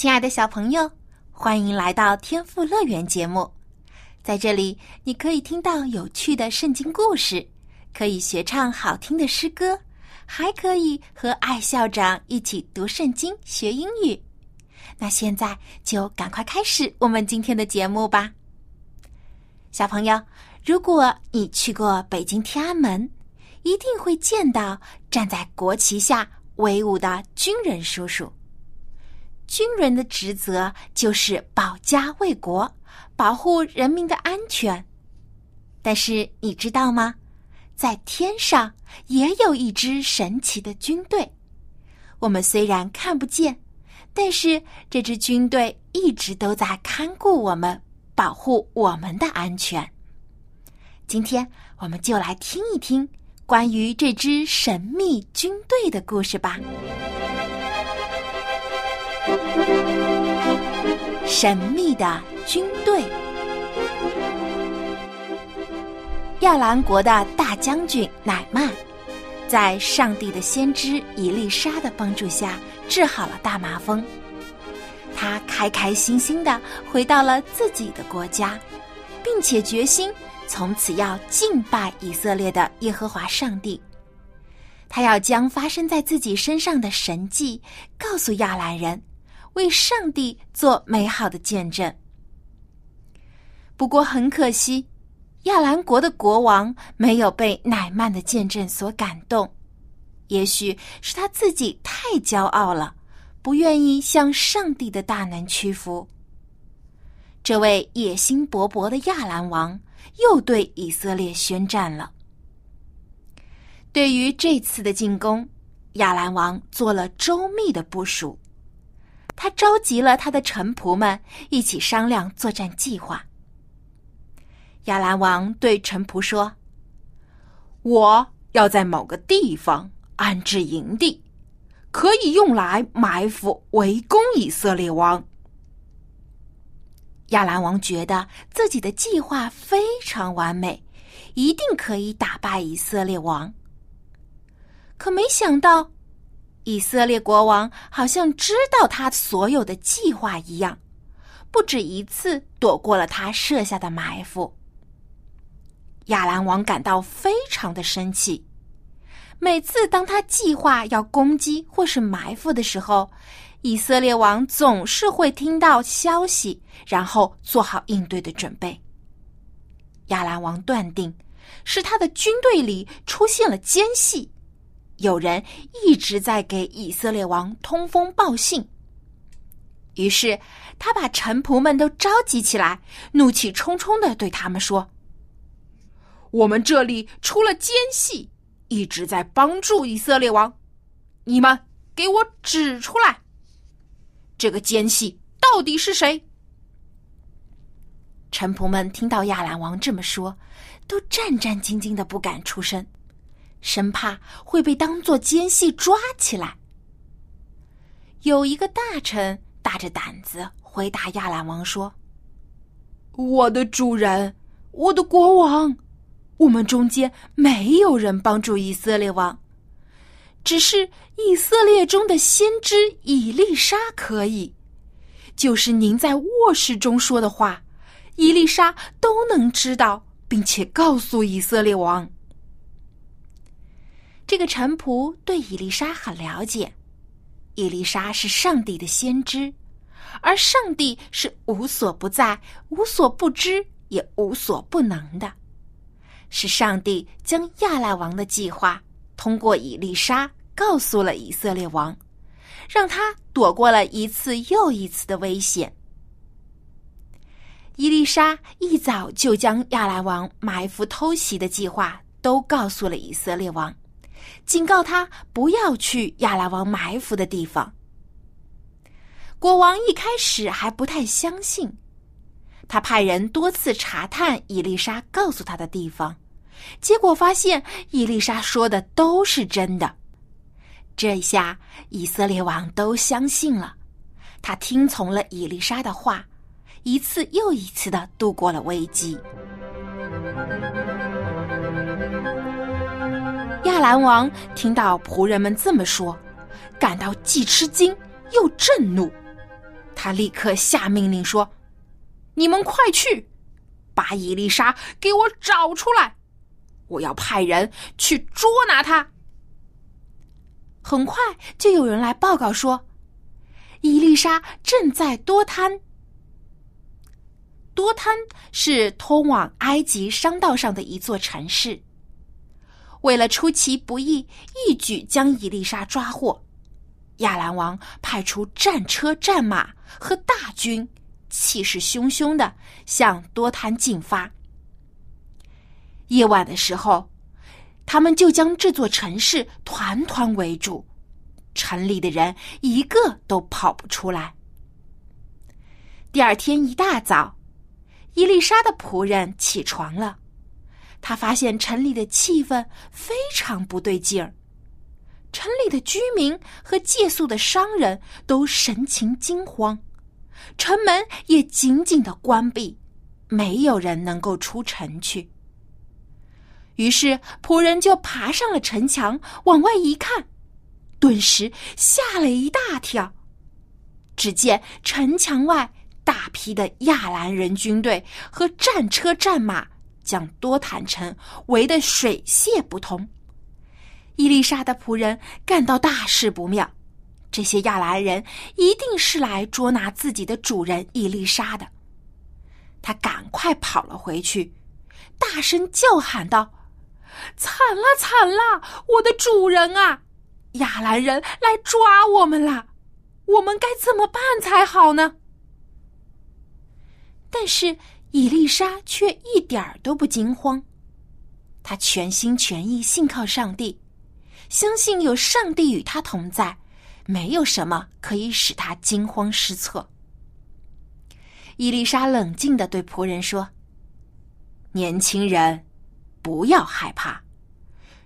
亲爱的小朋友，欢迎来到天赋乐园节目。在这里，你可以听到有趣的圣经故事，可以学唱好听的诗歌，还可以和艾校长一起读圣经、学英语。那现在就赶快开始我们今天的节目吧。小朋友，如果你去过北京天安门，一定会见到站在国旗下威武的军人叔叔。军人的职责就是保家卫国，保护人民的安全。但是你知道吗？在天上也有一支神奇的军队。我们虽然看不见，但是这支军队一直都在看顾我们，保护我们的安全。今天我们就来听一听关于这支神秘军队的故事吧。神秘的军队，亚兰国的大将军乃曼，在上帝的先知以利沙的帮助下治好了大麻风。他开开心心的回到了自己的国家，并且决心从此要敬拜以色列的耶和华上帝。他要将发生在自己身上的神迹告诉亚兰人。为上帝做美好的见证。不过很可惜，亚兰国的国王没有被乃曼的见证所感动。也许是他自己太骄傲了，不愿意向上帝的大能屈服。这位野心勃勃的亚兰王又对以色列宣战了。对于这次的进攻，亚兰王做了周密的部署。他召集了他的臣仆们一起商量作战计划。亚兰王对臣仆说：“我要在某个地方安置营地，可以用来埋伏围攻以色列王。”亚兰王觉得自己的计划非常完美，一定可以打败以色列王。可没想到。以色列国王好像知道他所有的计划一样，不止一次躲过了他设下的埋伏。亚兰王感到非常的生气。每次当他计划要攻击或是埋伏的时候，以色列王总是会听到消息，然后做好应对的准备。亚兰王断定是他的军队里出现了奸细。有人一直在给以色列王通风报信，于是他把臣仆们都召集起来，怒气冲冲的对他们说：“我们这里出了奸细，一直在帮助以色列王，你们给我指出来，这个奸细到底是谁？”臣仆们听到亚兰王这么说，都战战兢兢的不敢出声。生怕会被当作奸细抓起来。有一个大臣大着胆子回答亚兰王说：“我的主人，我的国王，我们中间没有人帮助以色列王，只是以色列中的先知以利沙可以。就是您在卧室中说的话，伊丽莎都能知道，并且告诉以色列王。”这个臣仆对伊丽莎很了解，伊丽莎是上帝的先知，而上帝是无所不在、无所不知也无所不能的。是上帝将亚兰王的计划通过伊丽莎告诉了以色列王，让他躲过了一次又一次的危险。伊丽莎一早就将亚兰王埋伏偷袭的计划都告诉了以色列王。警告他不要去亚拉王埋伏的地方。国王一开始还不太相信，他派人多次查探伊丽莎告诉他的地方，结果发现伊丽莎说的都是真的。这下以色列王都相信了，他听从了伊丽莎的话，一次又一次的度过了危机。兰王听到仆人们这么说，感到既吃惊又震怒。他立刻下命令说：“你们快去，把伊丽莎给我找出来，我要派人去捉拿她。”很快就有人来报告说，伊丽莎正在多滩。多滩是通往埃及商道上的一座城市。为了出其不意，一举将伊丽莎抓获，亚兰王派出战车、战马和大军，气势汹汹的向多滩进发。夜晚的时候，他们就将这座城市团团围住，城里的人一个都跑不出来。第二天一大早，伊丽莎的仆人起床了。他发现城里的气氛非常不对劲儿，城里的居民和借宿的商人都神情惊慌，城门也紧紧的关闭，没有人能够出城去。于是仆人就爬上了城墙，往外一看，顿时吓了一大跳。只见城墙外大批的亚兰人军队和战车战马。将多坦城围得水泄不通。伊丽莎的仆人感到大事不妙，这些亚兰人一定是来捉拿自己的主人伊丽莎的。他赶快跑了回去，大声叫喊道：“惨了，惨了！我的主人啊！亚兰人来抓我们了，我们该怎么办才好呢？”但是。伊丽莎却一点儿都不惊慌，她全心全意信靠上帝，相信有上帝与他同在，没有什么可以使他惊慌失措。伊丽莎冷静的对仆人说：“年轻人，不要害怕，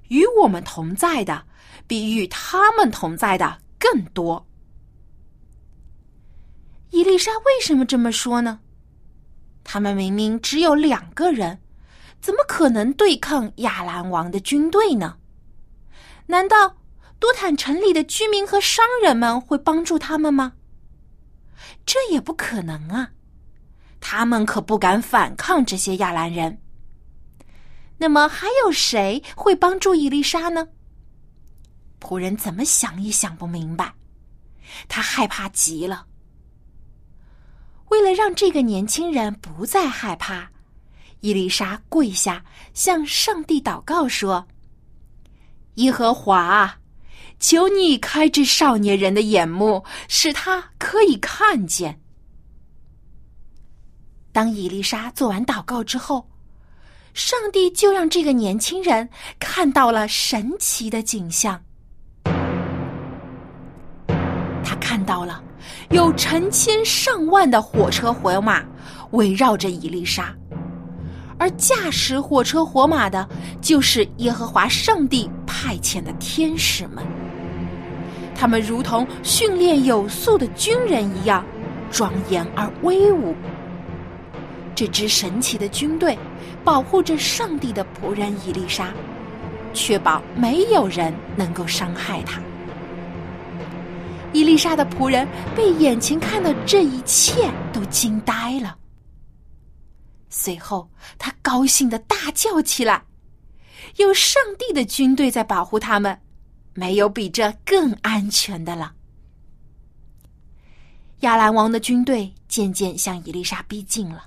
与我们同在的比与他们同在的更多。”伊丽莎为什么这么说呢？他们明明只有两个人，怎么可能对抗亚兰王的军队呢？难道多坦城里的居民和商人们会帮助他们吗？这也不可能啊！他们可不敢反抗这些亚兰人。那么还有谁会帮助伊丽莎呢？仆人怎么想也想不明白，他害怕极了。为了让这个年轻人不再害怕，伊丽莎跪下向上帝祷告说：“耶和华，求你开这少年人的眼目，使他可以看见。”当伊丽莎做完祷告之后，上帝就让这个年轻人看到了神奇的景象。他看到了。有成千上万的火车火马围绕着伊丽莎，而驾驶火车火马的就是耶和华上帝派遣的天使们。他们如同训练有素的军人一样，庄严而威武。这支神奇的军队保护着上帝的仆人伊丽莎，确保没有人能够伤害她。伊丽莎的仆人被眼前看到这一切都惊呆了。随后，他高兴的大叫起来：“有上帝的军队在保护他们，没有比这更安全的了。”亚兰王的军队渐渐向伊丽莎逼近了，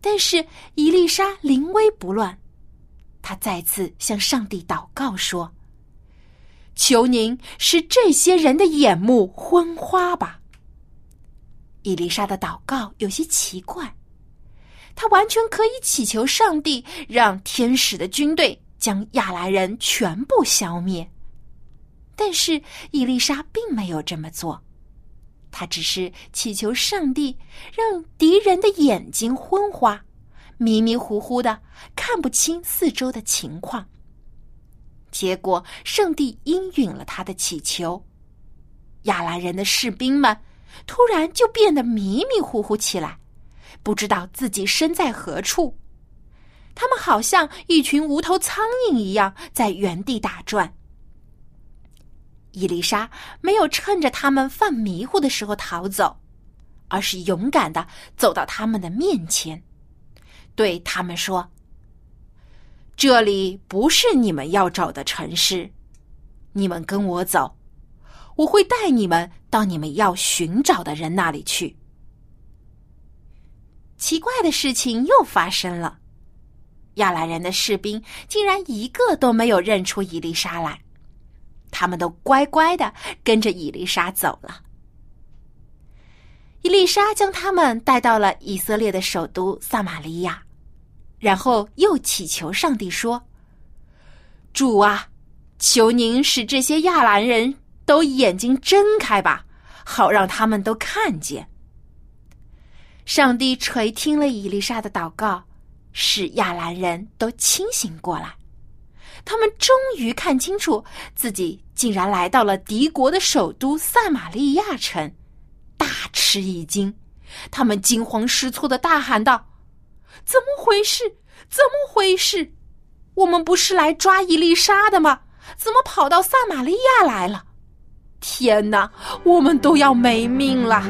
但是伊丽莎临危不乱，他再次向上帝祷告说。求您使这些人的眼目昏花吧。伊丽莎的祷告有些奇怪，她完全可以祈求上帝让天使的军队将亚兰人全部消灭。但是伊丽莎并没有这么做，她只是祈求上帝让敌人的眼睛昏花，迷迷糊糊的看不清四周的情况。结果，上帝应允了他的祈求，亚兰人的士兵们突然就变得迷迷糊糊起来，不知道自己身在何处。他们好像一群无头苍蝇一样在原地打转。伊丽莎没有趁着他们犯迷糊的时候逃走，而是勇敢的走到他们的面前，对他们说：“这里不是你们要找的城市，你们跟我走，我会带你们到你们要寻找的人那里去。”奇怪的事情又发生了，亚兰人的士兵竟然一个都没有认出伊丽莎来。他们都乖乖的跟着伊丽莎走了。伊丽莎将他们带到了以色列的首都撒玛利亚，然后又祈求上帝说：“主啊，求您使这些亚兰人都眼睛睁开吧，好让他们都看见。”上帝垂听了伊丽莎的祷告，使亚兰人都清醒过来。他们终于看清楚，自己竟然来到了敌国的首都撒玛利亚城，大吃一惊。他们惊慌失措的大喊道：“怎么回事？怎么回事？我们不是来抓伊丽莎的吗？怎么跑到撒玛利亚来了？天哪，我们都要没命了！”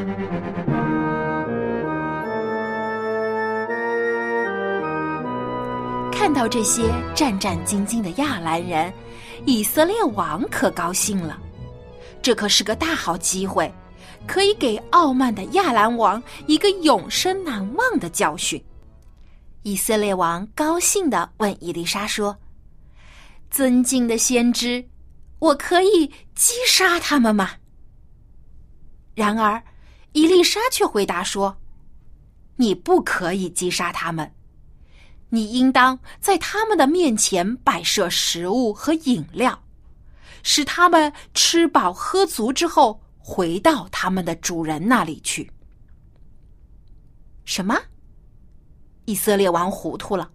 看到这些战战兢兢的亚兰人，以色列王可高兴了。这可是个大好机会，可以给傲慢的亚兰王一个永生难忘的教训。以色列王高兴的问伊丽莎说：“尊敬的先知，我可以击杀他们吗？”然而，伊丽莎却回答说：“你不可以击杀他们。”你应当在他们的面前摆设食物和饮料，使他们吃饱喝足之后回到他们的主人那里去。什么？以色列王糊涂了。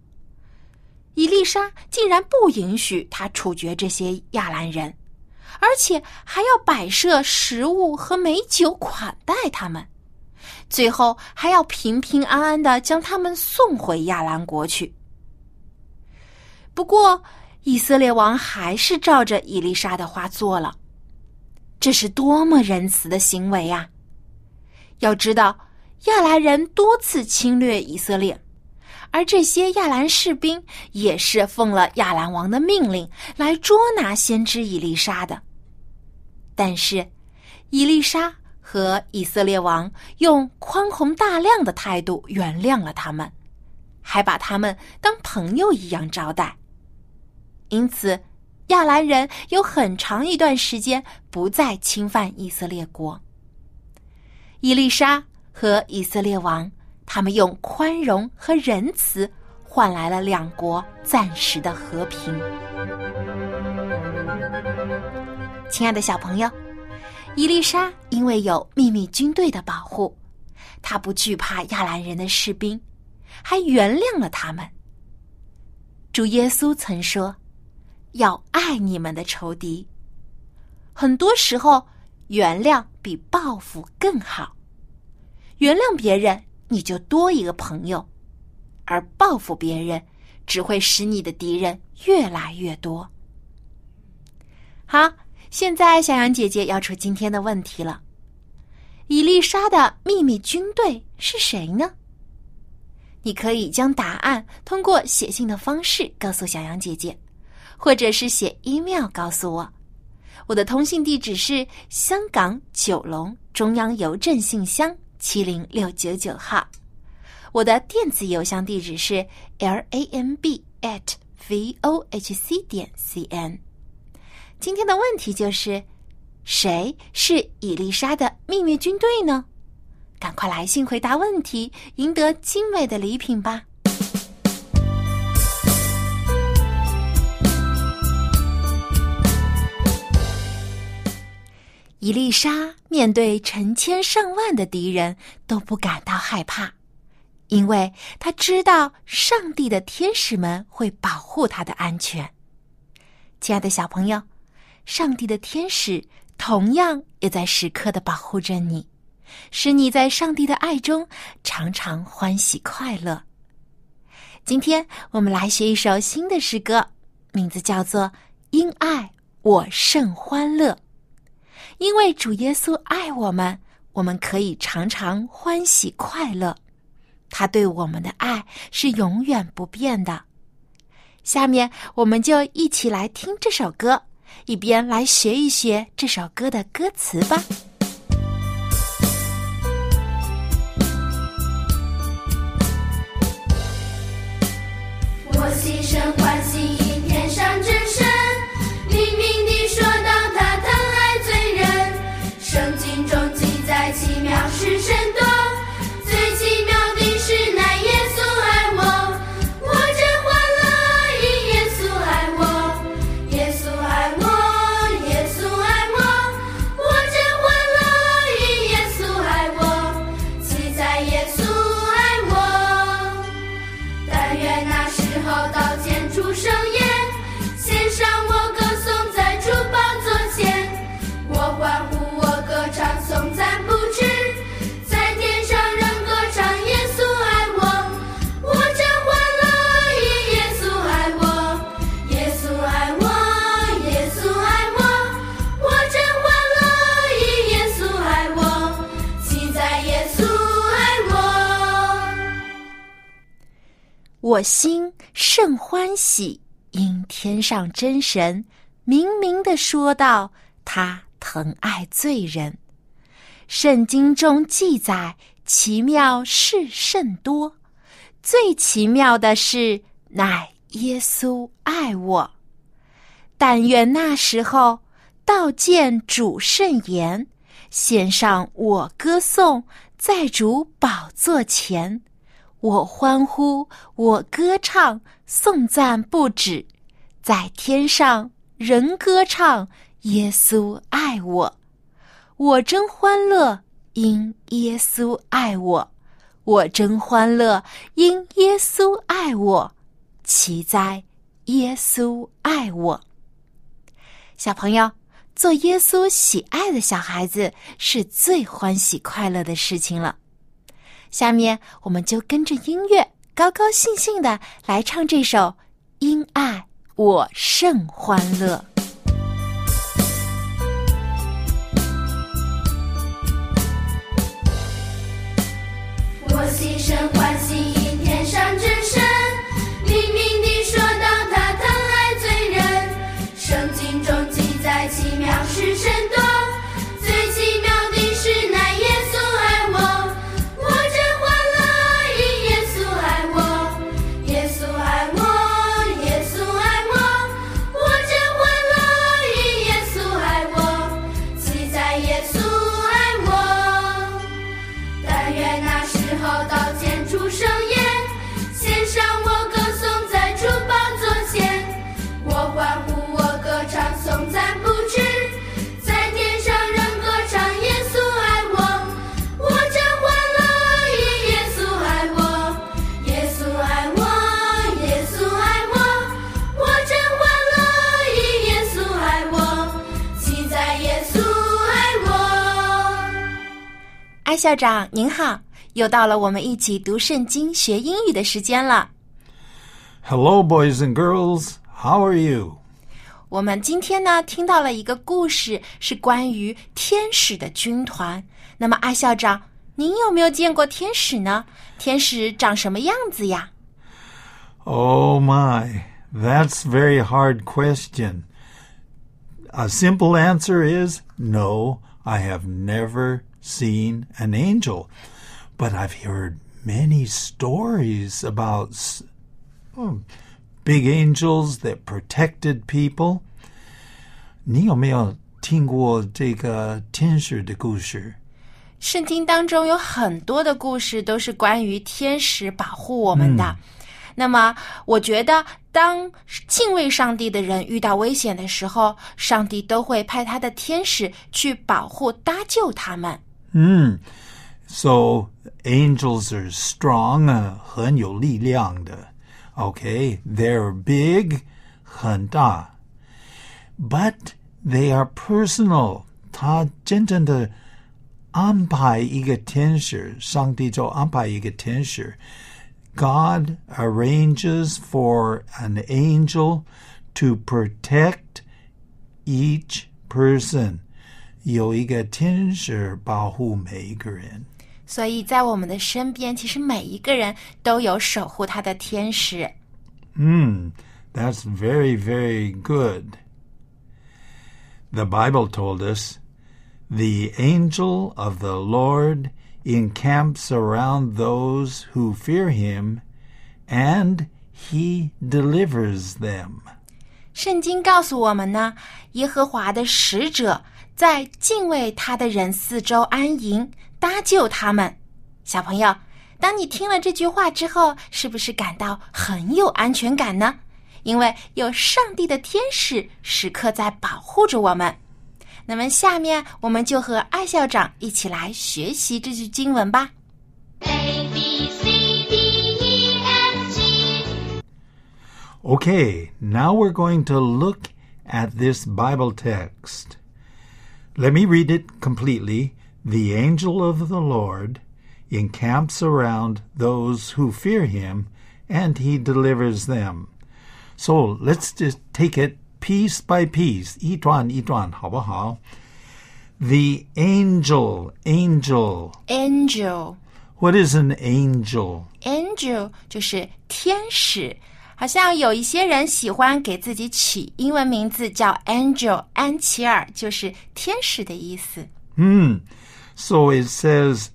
伊丽莎竟然不允许他处决这些亚兰人，而且还要摆设食物和美酒款待他们。最后还要平平安安的将他们送回亚兰国去。不过，以色列王还是照着伊丽莎的话做了。这是多么仁慈的行为啊！要知道，亚兰人多次侵略以色列，而这些亚兰士兵也是奉了亚兰王的命令来捉拿先知伊丽莎的。但是，伊丽莎。和以色列王用宽宏大量的态度原谅了他们，还把他们当朋友一样招待。因此，亚兰人有很长一段时间不再侵犯以色列国。伊丽莎和以色列王，他们用宽容和仁慈换来了两国暂时的和平。亲爱的小朋友。伊丽莎因为有秘密军队的保护，她不惧怕亚兰人的士兵，还原谅了他们。主耶稣曾说：“要爱你们的仇敌。”很多时候，原谅比报复更好。原谅别人，你就多一个朋友；而报复别人，只会使你的敌人越来越多。好。现在，小杨姐姐要出今天的问题了：伊丽莎的秘密军队是谁呢？你可以将答案通过写信的方式告诉小杨姐姐，或者是写 email 告诉我。我的通信地址是香港九龙中央邮政信箱七零六九九号。我的电子邮箱地址是 lamb at vohc 点 cn。今天的问题就是：谁是伊丽莎的秘密军队呢？赶快来信回答问题，赢得精美的礼品吧！伊丽莎面对成千上万的敌人都不感到害怕，因为她知道上帝的天使们会保护她的安全。亲爱的小朋友，上帝的天使同样也在时刻的保护着你，使你在上帝的爱中常常欢喜快乐。今天我们来学一首新的诗歌，名字叫做《因爱我甚欢乐》。因为主耶稣爱我们，我们可以常常欢喜快乐。他对我们的爱是永远不变的。下面我们就一起来听这首歌，一边来学一学这首歌的歌词吧。我心甚欢喜，因天上真神明明的说道：“他疼爱罪人。”圣经中记载奇妙事甚多，最奇妙的是乃耶稣爱我。但愿那时候道见主圣言，献上我歌颂，在主宝座前。我欢呼，我歌唱，颂赞不止，在天上人歌唱，耶稣爱我，我真欢乐，因耶稣爱我，我真欢乐，因耶稣爱我，奇哉，耶稣爱我。小朋友，做耶稣喜爱的小孩子是最欢喜快乐的事情了。下面我们就跟着音乐，高高兴兴的来唱这首《因爱我甚欢乐》。校长您好，又到了我们一起读圣经、学英语的时间了。 Hello, boys and girls. How are you? 我们今天呢听到了一个故事，是关于天使的军团。那么，艾校长，您有没有见过天使呢？天使长什么样子呀？ Oh my, that's very hard question. A simple answer is no, I have never seen an angel, but I've heard many stories about s- oh, big angels that protected people. 你有没有听过这个天使的故事？圣经当中有很多的故事都是关于天使保护我们的。那么，我觉得当敬畏上帝的人遇到危险的时候，上帝都会派他的天使去保护搭救他们。So angels are strong, uh, 很有力量的. Okay, they're big, 很大. But they are personal. 他真正的安排一个天使，上帝就安排一个天使。God arranges for an angel to protect each person. 有一个天使保护每一个人。所以在我们的身边，其实每一个人都有守护他的天使。 Hmm, that's very, very good. The Bible told us the angel of the Lord encamps around those who fear him, and he delivers them. 圣经告诉我们呢，耶和华的使者 在敬畏他的人四周安营，搭救他们。小朋友，当你听了这句话之后，是不是感到很有安全感呢？因为有上帝的天使时刻在保护着我们。那么，下面我们就和艾校长一起来学习这句经文吧。A B C D E F G Okay, now we're going to look at this Bible text. Let me read it completely. The angel of the Lord encamps around those who fear him, and he delivers them. So let's just take it piece by piece. 一段一段，好不好? The angel, angel. Angel。 What is an angel? Angel 就是天使， 好像有一些人喜欢给自己起英文名字叫 Angel，安琪尔就是天使的意思。 So it says,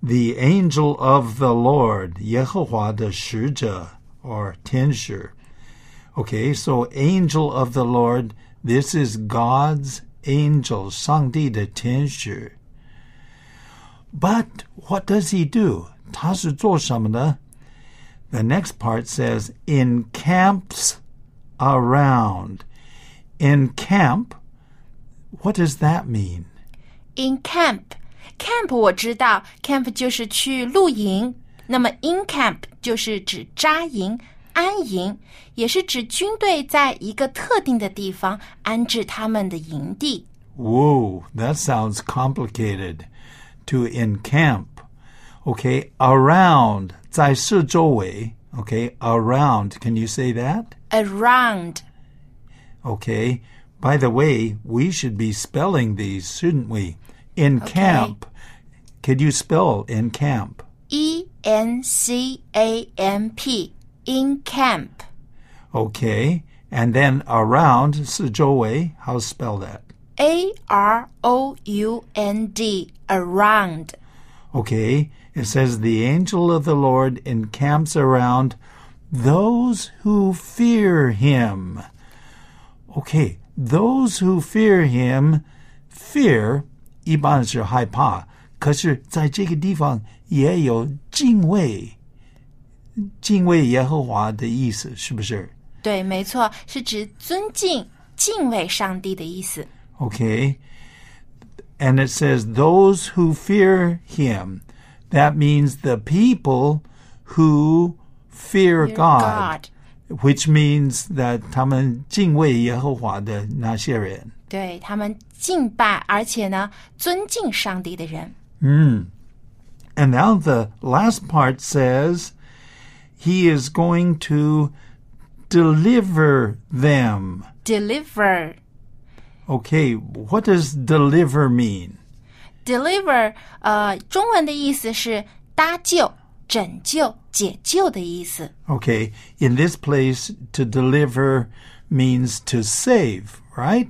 the angel of the Lord, 耶和华的使者 or 天使. Okay, so angel of the Lord, this is God's angel, 上帝的天使. But what does he do? 他是做什么呢? The next part says, encamps around. Encamp, what does that mean? In camp, camp 我知道，camp 就是去露营，那么 in camp 就是指扎营、安营，也是指军队在一个特定的地方安置他们的营地。 Whoa, that sounds complicated. To encamp. Okay, around. 在四周围. Okay, around. Can you say that? Around Okay. By the way, we should be spelling these, shouldn't we? Encamp. Could you spell encamp? E N C A M P in camp. Okay. And then around 四周围. How spell that? A R O U N D around. Okay, it says the angel of the Lord encamps around those who fear him. Okay, those who fear him, fear 一般是害怕，可是在这个地方也有敬畏，敬畏耶和华的意思，是不是？对，没错，是指尊敬、敬畏上帝的意思。 Okay. And it says, those who fear him. That means the people who fear Fear God, which means that 他们敬畏耶和华的那些人。对他们敬拜，而且呢尊敬上帝的人。 And now the last part says, he is going to deliver them. Deliver, Okay, what does deliver mean? deliver，呃，中文的意思是搭救、拯救、解救的意思。 Okay, in this place, to deliver means to save, right?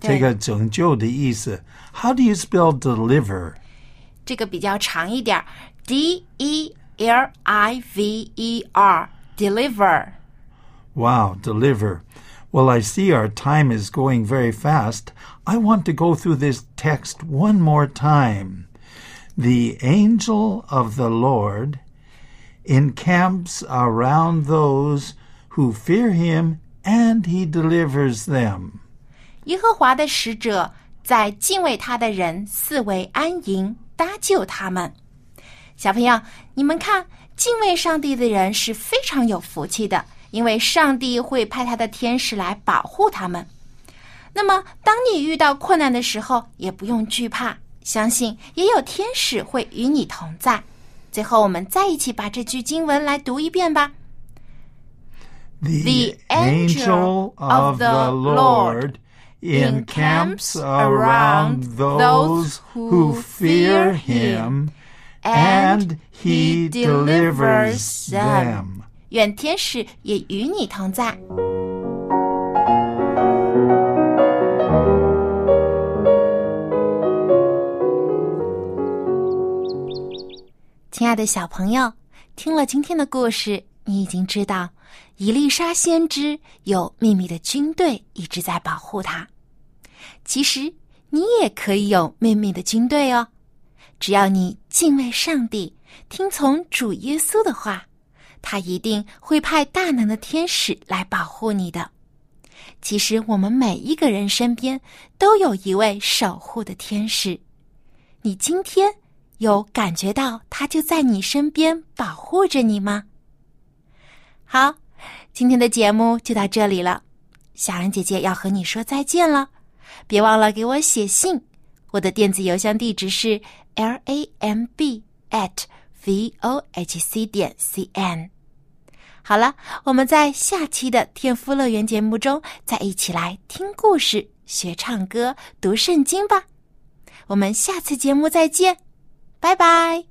对。这个拯救的意思. How do you spell deliver? 这个比较长一点儿，D E L I V E R，deliver。 Wow, deliver. Well, I see our time is going very fast. I want to go through this text one more time. The angel of the Lord encamps around those who fear him, and he delivers them. 耶和华的使者在敬畏他的人四围安营，搭救他们。小朋友，你们看，敬畏上帝的人是非常有福气的， 因为上帝会派他的天使来保护他们。那么，当你遇到困难的时候，也不用惧怕，相信也有天使会与你同在。最后，我们再一起把这句经文来读一遍吧。 The angel of the Lord encamps around those who fear him, and he delivers them. 愿天使也与你同在。亲爱的小朋友，听了今天的故事，你已经知道伊丽莎先知有秘密的军队一直在保护她。其实你也可以有秘密的军队哦，只要你敬畏上帝，听从主耶稣的话，他一定会派大能的天使来保护你的。其实我们每一个人身边都有一位守护的天使，你今天有感觉到他就在你身边保护着你吗？好，今天的节目就到这里了，小兰姐姐要和你说再见了。别忘了给我写信，我的电子邮箱地址是 l a m b at v o h c 点 c n。好了，我们在下期的天夫乐园节目中再一起来听故事、学唱歌、读圣经吧。我们下次节目再见，拜拜。